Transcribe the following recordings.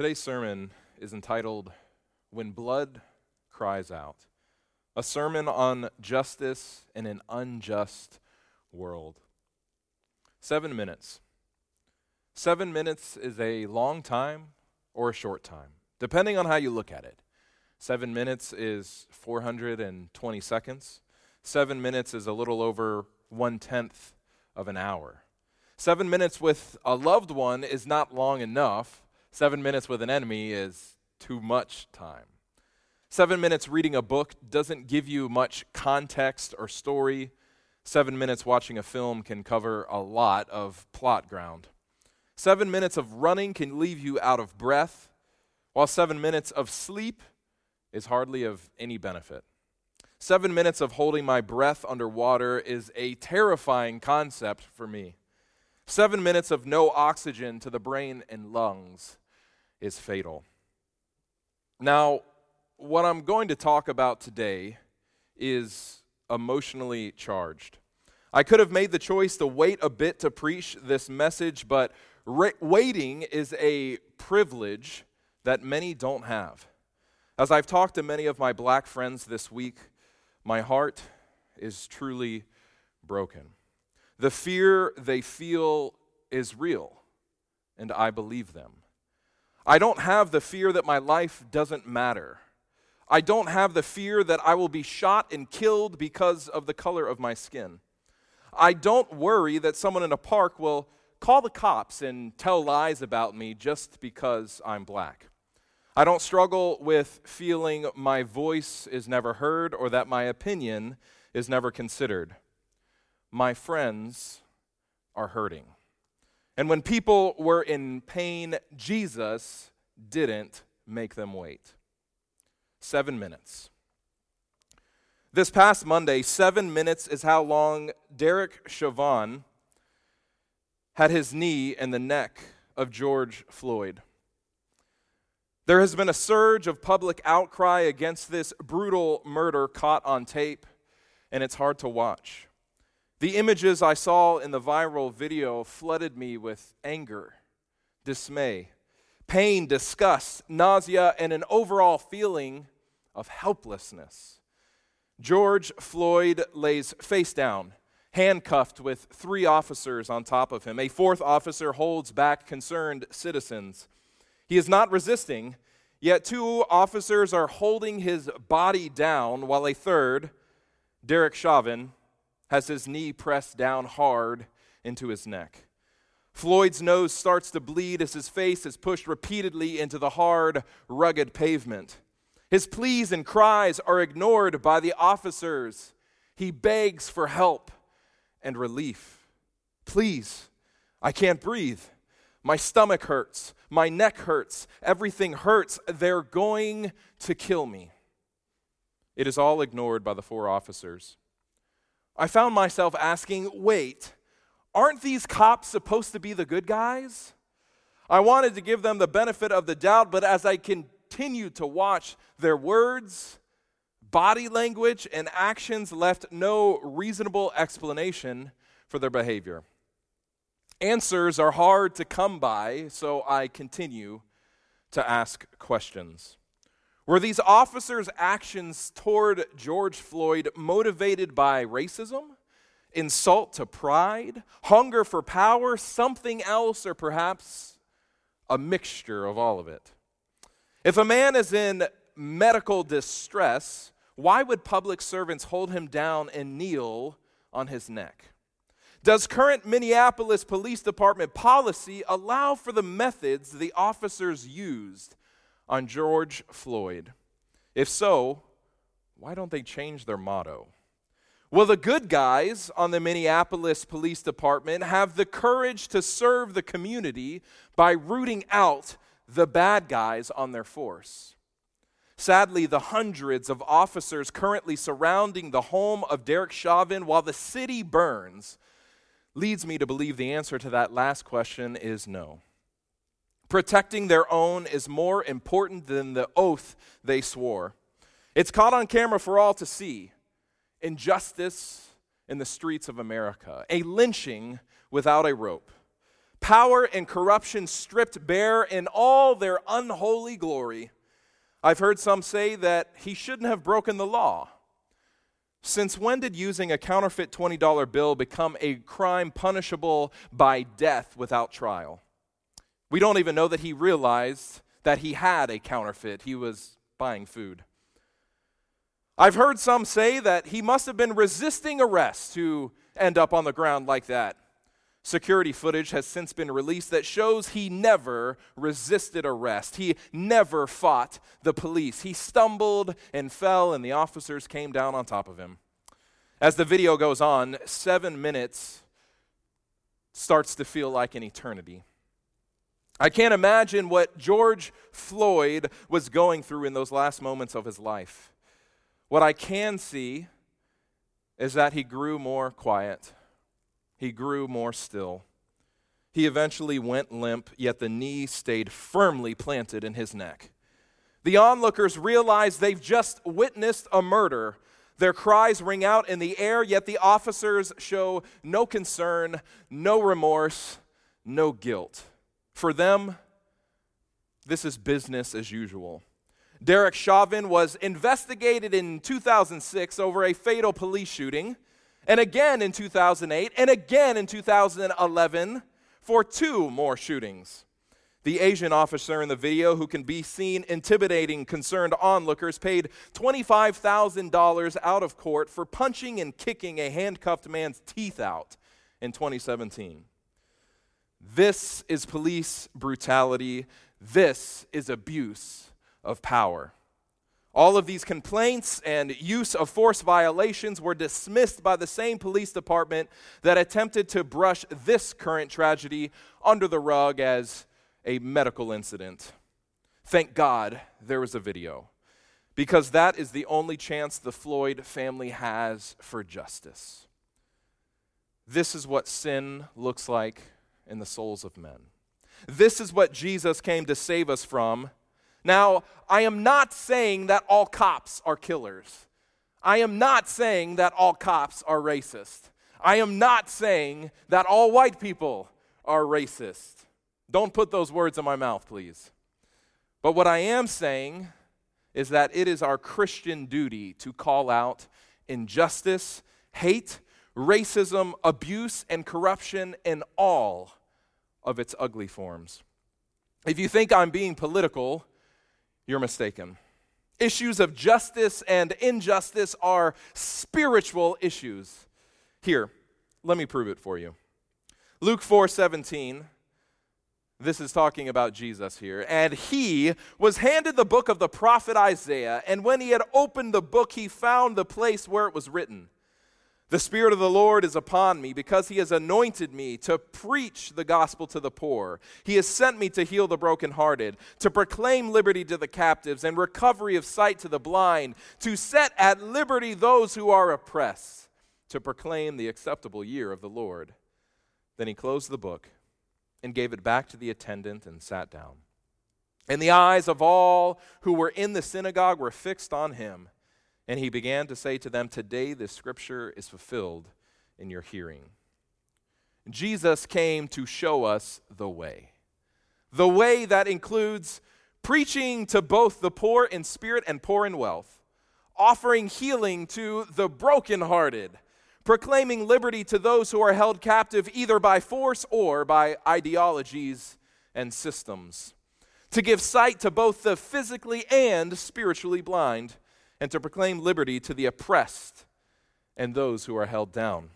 Today's sermon is entitled When Blood Cries Out, a sermon on justice in an unjust world. Seven minutes. Seven minutes is a long time or a short time, depending on how you look at it. Seven minutes is 420 seconds. Seven minutes is a little over one tenth of an hour. Seven minutes with a loved one is not long enough. Seven minutes with an enemy is too much time. Seven minutes reading a book doesn't give you much context or story. Seven minutes watching a film can cover a lot of plot ground. Seven minutes of running can leave you out of breath, while seven minutes of sleep is hardly of any benefit. Seven minutes of holding my breath underwater is a terrifying concept for me. Seven minutes of no oxygen to the brain and lungs is fatal. Now, what I'm going to talk about today is emotionally charged. I could have made the choice to wait a bit to preach this message, but ra- waiting is a privilege that many don't have. As I've talked to many of my black friends this week, my heart is truly broken. The fear they feel is real, and I believe them. I don't have the fear that my life doesn't matter. I don't have the fear that I will be shot and killed because of the color of my skin. I don't worry that someone in a park will call the cops and tell lies about me just because I'm black. I don't struggle with feeling my voice is never heard or that my opinion is never considered my friends are hurting. And when people were in pain, Jesus didn't make them wait. Seven minutes. This past Monday, seven minutes is how long Derek Chauvin had his knee in the neck of George Floyd. There has been a surge of public outcry against this brutal murder caught on tape, and it's hard to watch. The images I saw in the viral video flooded me with anger, dismay, pain, disgust, nausea, and an overall feeling of helplessness. George Floyd lays face down, handcuffed with three officers on top of him. A fourth officer holds back concerned citizens. He is not resisting, yet two officers are holding his body down, while a third, Derek Chauvin, has his knee pressed down hard into his neck. Floyd's nose starts to bleed as his face is pushed repeatedly into the hard, rugged pavement. His pleas and cries are ignored by the officers. He begs for help and relief. Please, I can't breathe. My stomach hurts. My neck hurts. Everything hurts. They're going to kill me. It is all ignored by the four officers. I found myself asking, wait, aren't these cops supposed to be the good guys? I wanted to give them the benefit of the doubt, but as I continued to watch, their words, body language, and actions left no reasonable explanation for their behavior. Answers are hard to come by, so I continue to ask questions. Were these officers' actions toward George Floyd motivated by racism, insult to pride, hunger for power, something else, or perhaps a mixture of all of it? If a man is in medical distress, why would public servants hold him down and kneel on his neck? Does current Minneapolis Police Department policy allow for the methods the officers used on George Floyd? If so, why don't they change their motto? Will the good guys on the Minneapolis Police Department have the courage to serve the community by rooting out the bad guys on their force? Sadly, the hundreds of officers currently surrounding the home of Derek Chauvin while the city burns leads me to believe the answer to that last question is no. Protecting their own is more important than the oath they swore. It's caught on camera for all to see. Injustice in the streets of America, a lynching without a rope, power and corruption stripped bare in all their unholy glory. I've heard some say that he shouldn't have broken the law. Since when did using a counterfeit $20 bill become a crime punishable by death without trial? We don't even know that he realized that he had a counterfeit. He was buying food. I've heard some say that he must have been resisting arrest to end up on the ground like that. Security footage has since been released that shows he never resisted arrest. He never fought the police. He stumbled and fell, and the officers came down on top of him. As the video goes on, seven minutes starts to feel like an eternity. I can't imagine what George Floyd was going through in those last moments of his life. What I can see is that he grew more quiet he grew more still. He eventually went limp, yet the knee stayed firmly planted in his neck. The onlookers realize they've just witnessed a murder. Their cries ring out in the air, yet the officers show no concern, no remorse, no guilt. For them, this is business as usual. Derek Chauvin was investigated in 2006 over a fatal police shooting and again in 2008, and again in 2011 for two more shootings. The Asian officer in the video, who can be seen intimidating concerned onlookers, paid $25,000 out of court for punching and kicking a handcuffed man's teeth out in 2017. This is police brutality. This is abuse of power. All of these complaints and use of force violations were dismissed by the same police department that attempted to brush this current tragedy under the rug as a medical incident. Thank God there was a video, because that is the only chance the Floyd family has for justice. This is what sin looks like in the souls of men. This is what Jesus came to save us from now, I am not saying that all cops are killers. I am not saying that all cops are racist. I am not saying that all white people are racist. Don't put those words in my mouth, please. But what I am saying is that it is our Christian duty to call out injustice, hate, racism, abuse, and corruption in all of its ugly forms. If you think I'm being political, you're mistaken. Issues of justice and injustice are spiritual issues. Here, let me prove it for you. Luke 4 17. This is talking about Jesus here. And he was handed the book of the prophet Isaiah. And when he had opened the book, he found the place where it was written the Spirit of the Lord is upon me because He has anointed me to preach the gospel to the poor. He has sent me to heal the brokenhearted, to proclaim liberty to the captives and recovery of sight to the blind, to set at liberty those who are oppressed, to proclaim the acceptable year of the Lord. Then he closed the book and gave it back to the attendant and sat down. And the eyes of all who were in the synagogue were fixed on him. And he began to say to them, Today this scripture is fulfilled in your hearing. Jesus came to show us the way. The way that includes preaching to both the poor in spirit and poor in wealth, offering healing to the brokenhearted, proclaiming liberty to those who are held captive either by force or by ideologies and systems, to give sight to both the physically and spiritually blind and to proclaim liberty to the oppressed and those who are held down.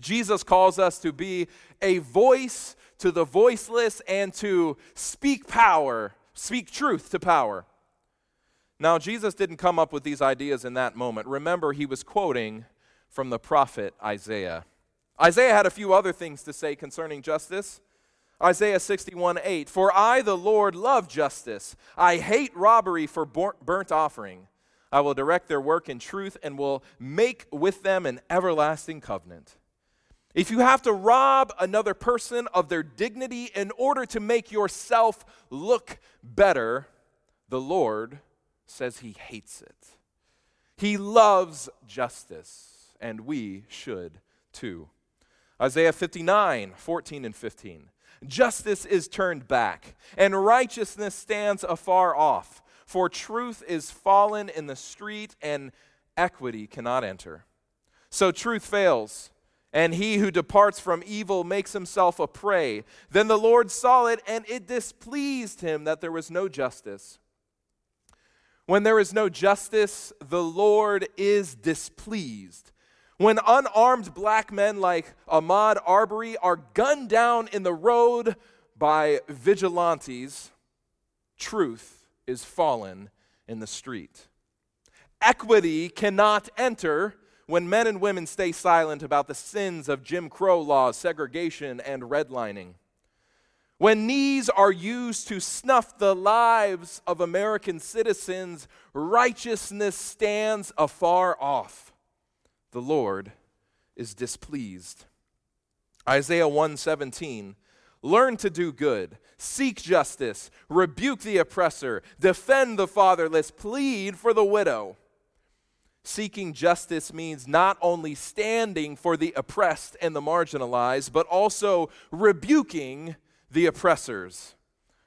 Jesus calls us to be a voice to the voiceless and to speak power, speak truth to power. Now, Jesus didn't come up with these ideas in that moment. Remember, he was quoting from the prophet Isaiah. Isaiah had a few other things to say concerning justice. Isaiah 61 8, For I, the Lord, love justice. I hate robbery for burnt offering. I will direct their work in truth and will make with them an everlasting covenant. If you have to rob another person of their dignity in order to make yourself look better, the Lord says he hates it. He loves justice, and we should too. Isaiah 59, 14 and 15. Justice is turned back, and righteousness stands afar off. For truth is fallen in the street, and equity cannot enter. So truth fails, and he who departs from evil makes himself a prey. Then the Lord saw it, and it displeased him that there was no justice. When there is no justice, the Lord is displeased. When unarmed black men like Ahmaud Arbery are gunned down in the road by vigilantes, truth is fallen in the street. Equity cannot enter when men and women stay silent about the sins of Jim Crow laws, segregation, and redlining. When knees are used to snuff the lives of American citizens, righteousness stands afar off. The Lord is displeased. Isaiah 117 Learn to do good, seek justice, rebuke the oppressor, defend the fatherless, plead for the widow. Seeking justice means not only standing for the oppressed and the marginalized, but also rebuking the oppressors,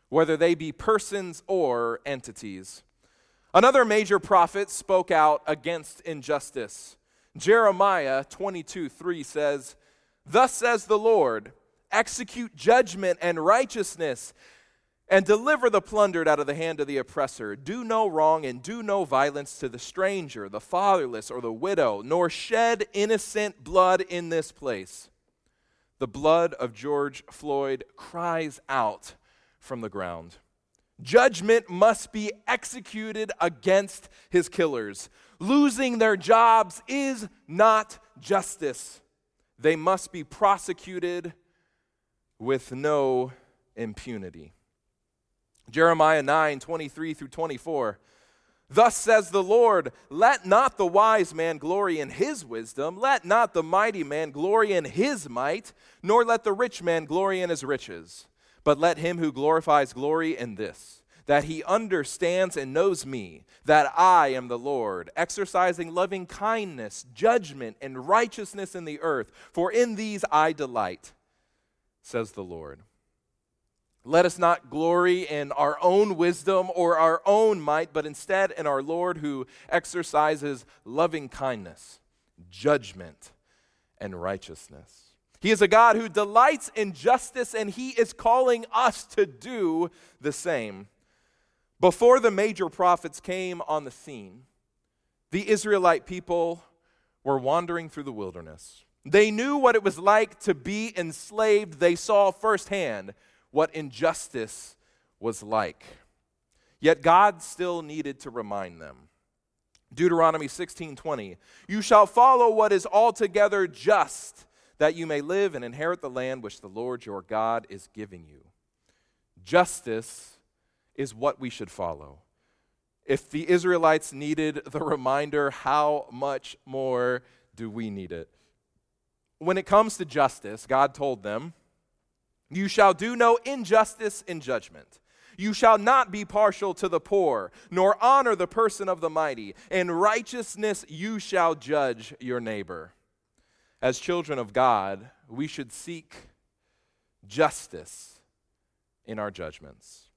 whether they be persons or entities. Another major prophet spoke out against injustice. Jeremiah 22 3 says, Thus says the Lord, execute judgment and righteousness, and deliver the plundered out of the hand of the oppressor. Do no wrong and do no violence to the stranger, the fatherless, or the widow, nor shed innocent blood in this place the blood of George Floyd cries out from the ground. Judgment must be executed against his killers. Losing their jobs is not justice. They must be prosecuted with no impunity. Jeremiah 9 23 through 24 Thus says the Lord, let not the wise man glory in his wisdom, let not the mighty man glory in his might, nor let the rich man glory in his riches, but let him who glorifies glory in this, that he understands and knows me, that I am the Lord, exercising loving kindness, judgment, and righteousness in the earth, for in these I delight, says the Lord. Let us not glory in our own wisdom or our own might, but instead in our Lord who exercises loving kindness, judgment, and righteousness. He is a God who delights in justice, and He is calling us to do the same. Before the major prophets came on the scene, the Israelite people were wandering through the wilderness. They knew what it was like to be enslaved. They saw firsthand what injustice was like. Yet God still needed to remind them. Deuteronomy 16:20 You shall follow what is altogether just that you may live and inherit the land which the Lord your God is giving you. Justice is what we should follow. If the Israelites needed the reminder, how much more do we need it? When it comes to justice, God told them, you shall do no injustice in judgment. You shall not be partial to the poor, nor honor the person of the mighty. In righteousness you shall judge your neighbor. As children of God, we should seek justice in our judgments.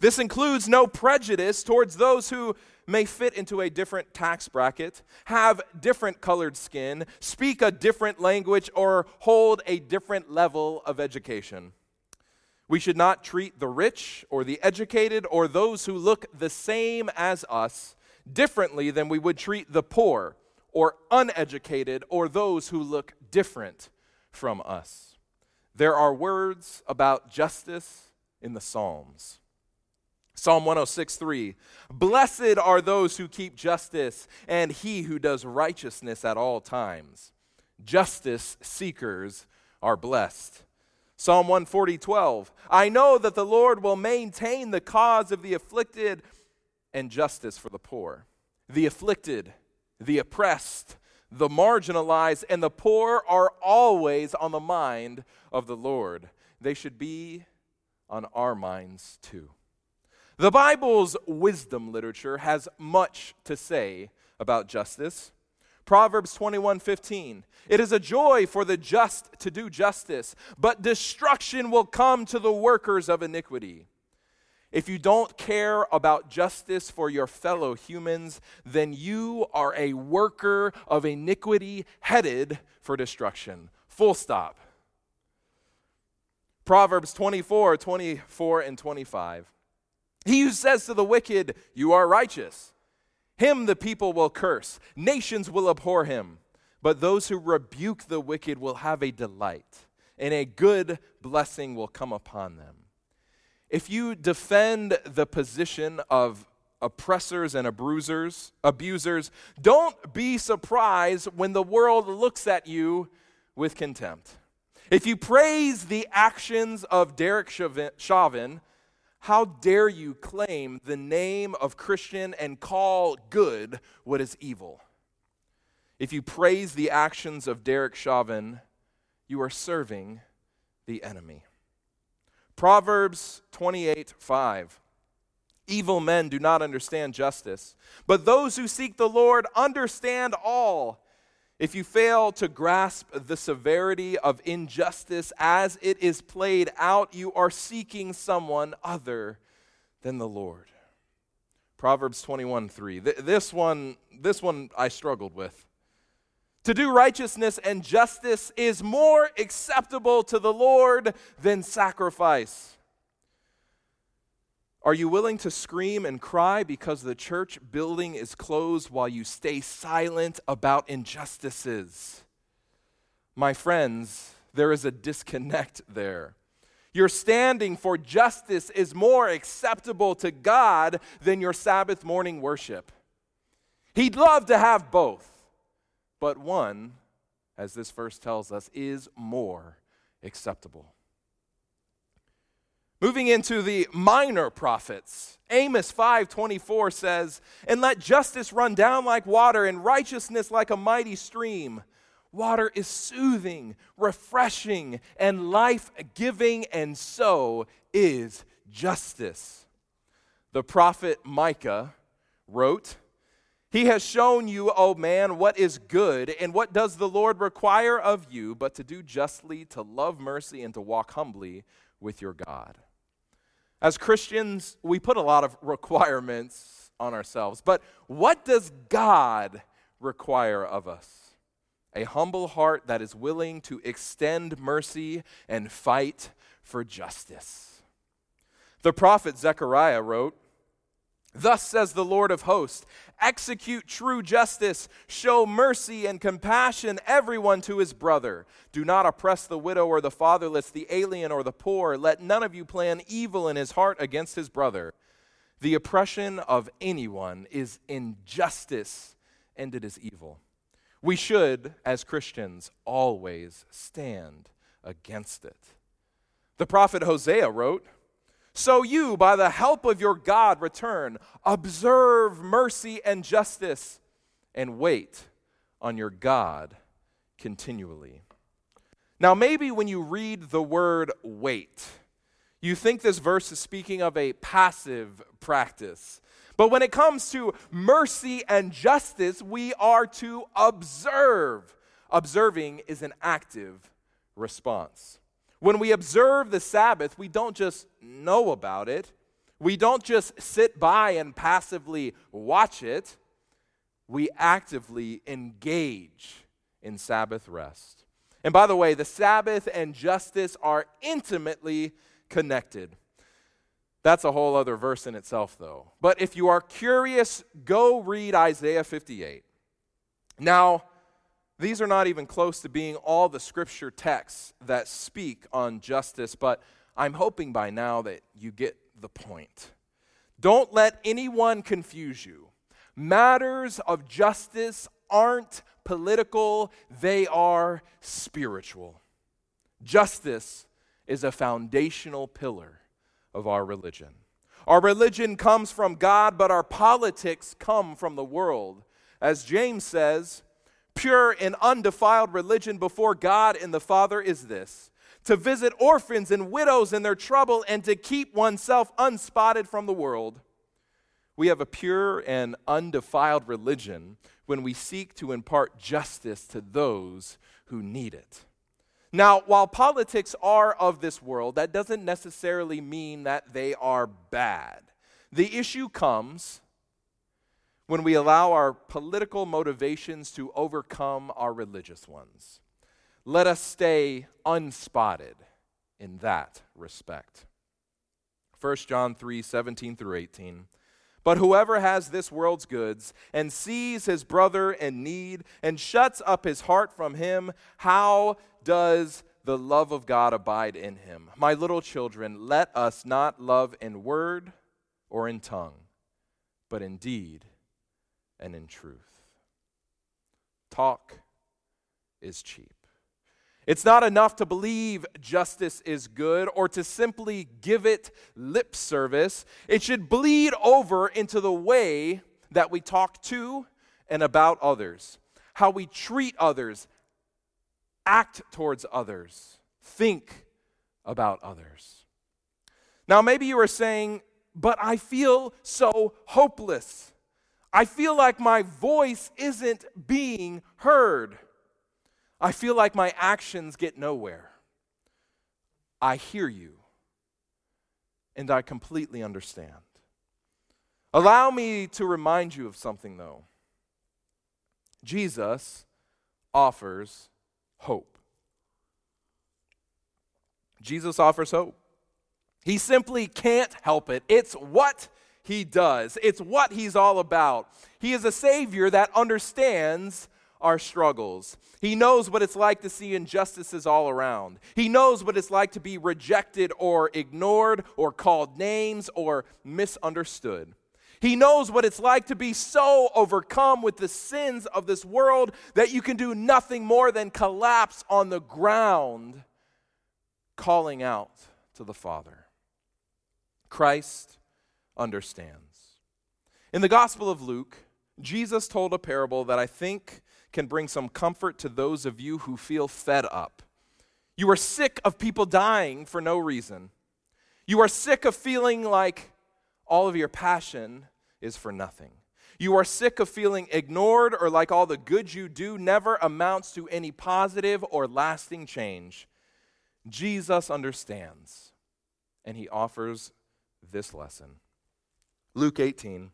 This includes no prejudice towards those who may fit into a different tax bracket, have different colored skin, speak a different language, or hold a different level of education. We should not treat the rich or the educated or those who look the same as us differently than we would treat the poor or uneducated or those who look different from us. There are words about justice in the Psalms. Psalm 106 3 Blessed are those who keep justice, and he who does righteousness at all times. Justice seekers are blessed. Psalm 140, 12. I know that the Lord will maintain the cause of the afflicted and justice for the poor. The afflicted, the oppressed, the marginalized, and the poor are always on the mind of the Lord. They should be on our minds too. The Bible's wisdom literature has much to say about justice. Proverbs 21:15 It is a joy for the just to do justice, but destruction will come to the workers of iniquity. If you don't care about justice for your fellow humans, then you are a worker of iniquity headed for destruction. Full stop. Proverbs 24, 24, and 25. He who says to the wicked, You are righteous, him the people will curse, nations will abhor him. But those who rebuke the wicked will have a delight, and a good blessing will come upon them. If you defend the position of oppressors and abusers, abusers, don't be surprised when the world looks at you with contempt. If you praise the actions of Derek Chauvin, how dare you claim the name of Christian and call good what is evil? If you praise the actions of Derek Chauvin, you are serving the enemy. Proverbs 28 5. Evil men do not understand justice, but those who seek the Lord understand all. If you fail to grasp the severity of injustice as it is played out, you are seeking someone other than the Lord. Proverbs 21 3. This one, this one I struggled with. To do righteousness and justice is more acceptable to the Lord than sacrifice. Are you willing to scream and cry because the church building is closed while you stay silent about injustices? My friends, there is a disconnect there. Your standing for justice is more acceptable to God than your Sabbath morning worship. He'd love to have both but one, as this verse tells us, is more acceptable. Moving into the minor prophets, Amos 5:24 says, "And let justice run down like water and righteousness like a mighty stream." Water is soothing, refreshing, and life-giving, and so is justice. The prophet Micah wrote, he has shown you, O man, what is good, and what does the Lord require of you but to do justly, to love mercy, and to walk humbly with your God. As Christians, we put a lot of requirements on ourselves, but what does God require of us? A humble heart that is willing to extend mercy and fight for justice. The prophet Zechariah wrote, Thus says the Lord of hosts execute true justice, show mercy and compassion everyone to his brother. Do not oppress the widow or the fatherless, the alien or the poor. Let none of you plan evil in his heart against his brother. The oppression of anyone is injustice, and it is evil. We should, as Christians, always stand against it. The prophet Hosea wrote, so you, by the help of your God, return, observe mercy and justice, and wait on your God continually. Now, maybe when you read the word wait, you think this verse is speaking of a passive practice. But when it comes to mercy and justice, we are to observe. Observing is an active response. When we observe the Sabbath, we don't just know about it, we don't just sit by and passively watch it, we actively engage in Sabbath rest. And by the way, the Sabbath and justice are intimately connected. That's a whole other verse in itself, though. But if you are curious, go read Isaiah 58. Now, these are not even close to being all the scripture texts that speak on justice, but I'm hoping by now that you get the point. Don't let anyone confuse you. Matters of justice aren't political, they are spiritual. Justice is a foundational pillar of our religion. Our religion comes from God, but our politics come from the world. As James says, pure and undefiled religion before God and the Father is this to visit orphans and widows in their trouble and to keep oneself unspotted from the world. We have a pure and undefiled religion when we seek to impart justice to those who need it. Now, while politics are of this world, that doesn't necessarily mean that they are bad. The issue comes when we allow our political motivations to overcome our religious ones. Let us stay unspotted in that respect. 1 John 3 17 through 18. But whoever has this world's goods and sees his brother in need and shuts up his heart from him, how does the love of God abide in him? My little children, let us not love in word or in tongue, but in deed and in truth. Talk is cheap. It's not enough to believe justice is good or to simply give it lip service. It should bleed over into the way that we talk to and about others, how we treat others, act towards others, think about others. Now, maybe you are saying, but I feel so hopeless. I feel like my voice isn't being heard. I feel like my actions get nowhere. I hear you, and I completely understand. Allow me to remind you of something, though. Jesus offers hope. Jesus offers hope. He simply can't help it. It's what he does, it's what he's all about. He is a Savior that understands our struggles. He knows what it's like to see injustices all around. He knows what it's like to be rejected or ignored or called names or misunderstood. He knows what it's like to be so overcome with the sins of this world that you can do nothing more than collapse on the ground, calling out to the Father. Christ understands. In the Gospel of Luke, Jesus told a parable that I think can bring some comfort to those of you who feel fed up. You are sick of people dying for no reason. You are sick of feeling like all of your passion is for nothing. You are sick of feeling ignored or like all the good you do never amounts to any positive or lasting change. Jesus understands, and he offers this lesson. Luke 18.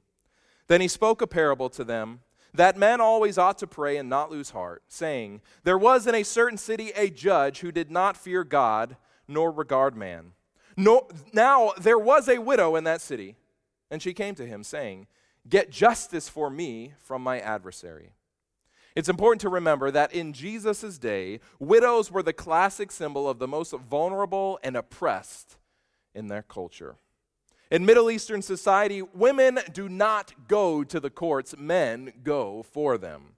Then he spoke a parable to them that men always ought to pray and not lose heart, saying, There was in a certain city a judge who did not fear God nor regard man. No, now there was a widow in that city, and she came to him, saying, Get justice for me from my adversary. It's important to remember that in Jesus' day, widows were the classic symbol of the most vulnerable and oppressed in their culture. In Middle Eastern society, women do not go to the courts, men go for them.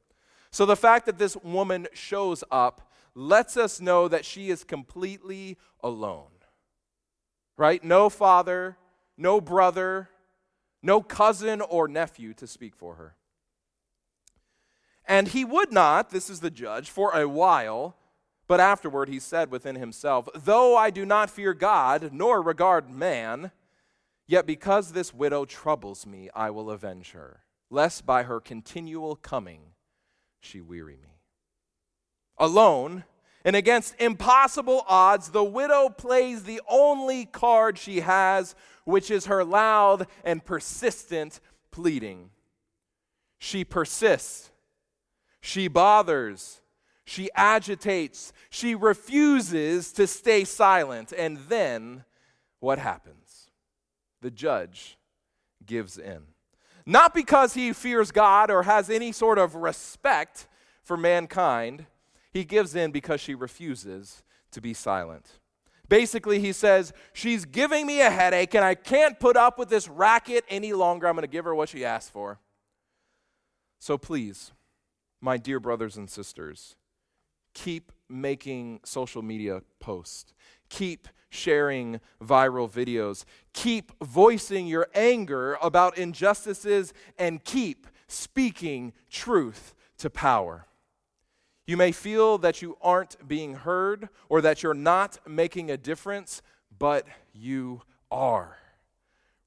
So the fact that this woman shows up lets us know that she is completely alone. Right? No father, no brother, no cousin or nephew to speak for her. And he would not, this is the judge, for a while, but afterward he said within himself, Though I do not fear God, nor regard man, Yet because this widow troubles me, I will avenge her, lest by her continual coming she weary me. Alone and against impossible odds, the widow plays the only card she has, which is her loud and persistent pleading. She persists, she bothers, she agitates, she refuses to stay silent. And then what happens? The judge gives in. Not because he fears God or has any sort of respect for mankind, he gives in because she refuses to be silent. Basically, he says, She's giving me a headache and I can't put up with this racket any longer. I'm going to give her what she asked for. So please, my dear brothers and sisters, keep making social media posts. Keep sharing viral videos. Keep voicing your anger about injustices and keep speaking truth to power. You may feel that you aren't being heard or that you're not making a difference, but you are.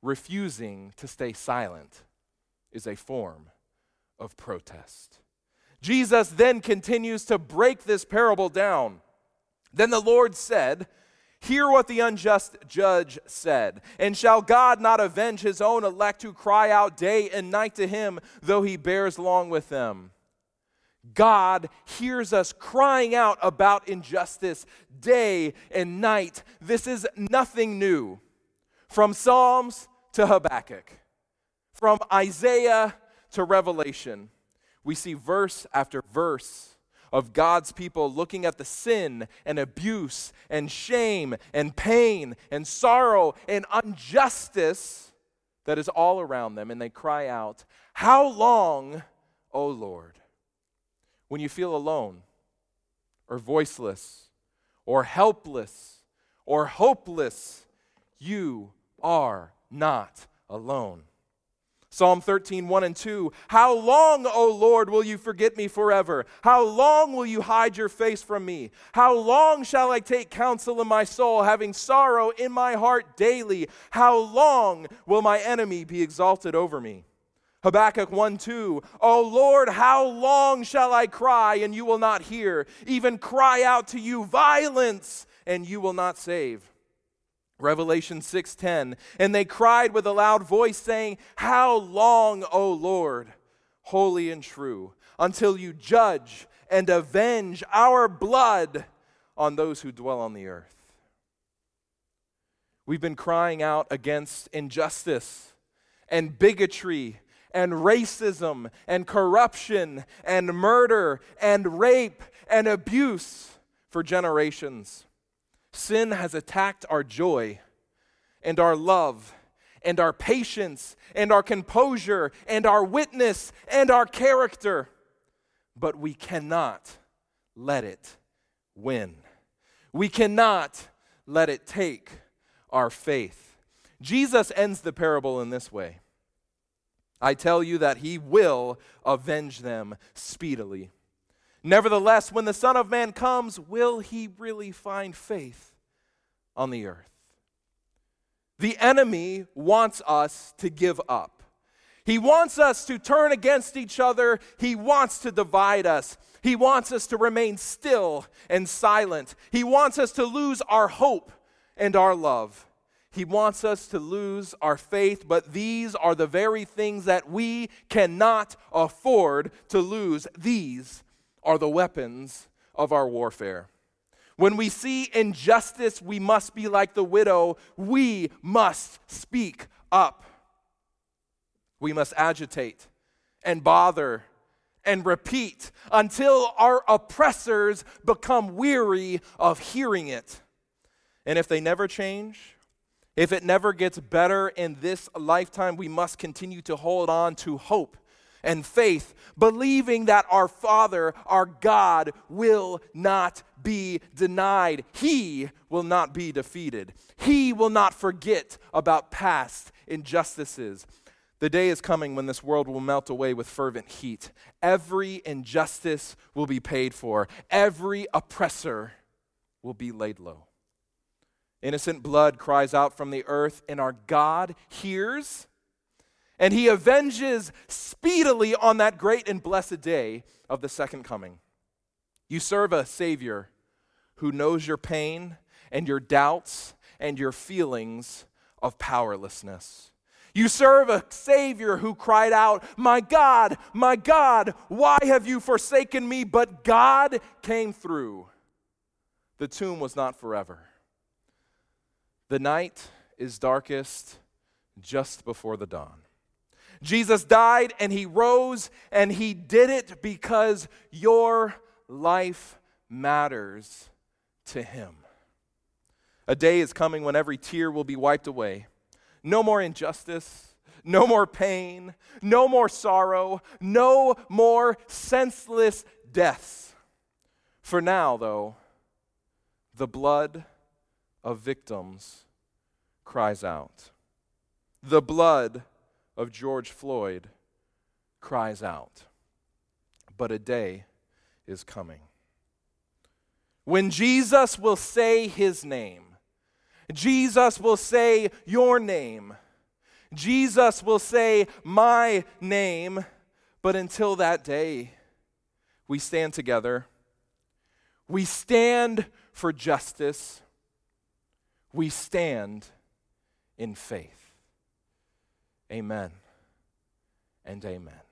Refusing to stay silent is a form of protest. Jesus then continues to break this parable down. Then the Lord said, Hear what the unjust judge said. And shall God not avenge his own elect who cry out day and night to him, though he bears long with them? God hears us crying out about injustice day and night. This is nothing new. From Psalms to Habakkuk, from Isaiah to Revelation, we see verse after verse of God's people looking at the sin and abuse and shame and pain and sorrow and injustice that is all around them, and they cry out, How long, O Lord? When you feel alone or voiceless or helpless or hopeless, you are not alone. Psalm 13, 1 and 2. How long, O Lord, will you forget me forever? How long will you hide your face from me? How long shall I take counsel in my soul, having sorrow in my heart daily? How long will my enemy be exalted over me? Habakkuk 1 2. O Lord, how long shall I cry and you will not hear? Even cry out to you violence and you will not save. Revelation 6:10 and they cried with a loud voice saying how long O Lord holy and true until you judge and avenge our blood on those who dwell on the earth? We've been crying out against injustice and bigotry and racism and corruption and murder and rape and abuse for generations Sin has attacked our joy and our love and our patience and our composure and our witness and our character. But we cannot let it win. We cannot let it take our faith. Jesus ends the parable in this way I tell you that he will avenge them speedily. Nevertheless, when the Son of Man comes, will he really find faith on the earth? The enemy wants us to give up. He wants us to turn against each other. He wants to divide us. He wants us to remain still and silent. He wants us to lose our hope and our love. He wants us to lose our faith, but these are the very things that we cannot afford to lose. These are the weapons of our warfare. When we see injustice, we must be like the widow. We must speak up. We must agitate and bother and repeat until our oppressors become weary of hearing it. And if they never change, if it never gets better in this lifetime, we must continue to hold on to hope and faith, believing that our Father, our God, will not be denied. He will not be defeated. He will not forget about past injustices. The day is coming when this world will melt away with fervent heat. Every injustice will be paid for, every oppressor will be laid low. Innocent blood cries out from the earth, and our God hears and he avenges speedily on that great and blessed day of the second coming. You serve a Savior who knows your pain and your doubts and your feelings of powerlessness. You serve a Savior who cried out, My God, my God, why have you forsaken me? But God came through. The tomb was not forever. The night is darkest just before the dawn. Jesus died and he rose, and he did it because your life matters to him. A day is coming when every tear will be wiped away. No more injustice, no more pain, no more sorrow, no more senseless deaths. For now, though, the blood of victims cries out. The blood of George Floyd cries out. But a day is coming when Jesus will say his name. Jesus will say your name. Jesus will say, My name. But until that day, we stand together. We stand for justice. We stand in faith. Amen and amen.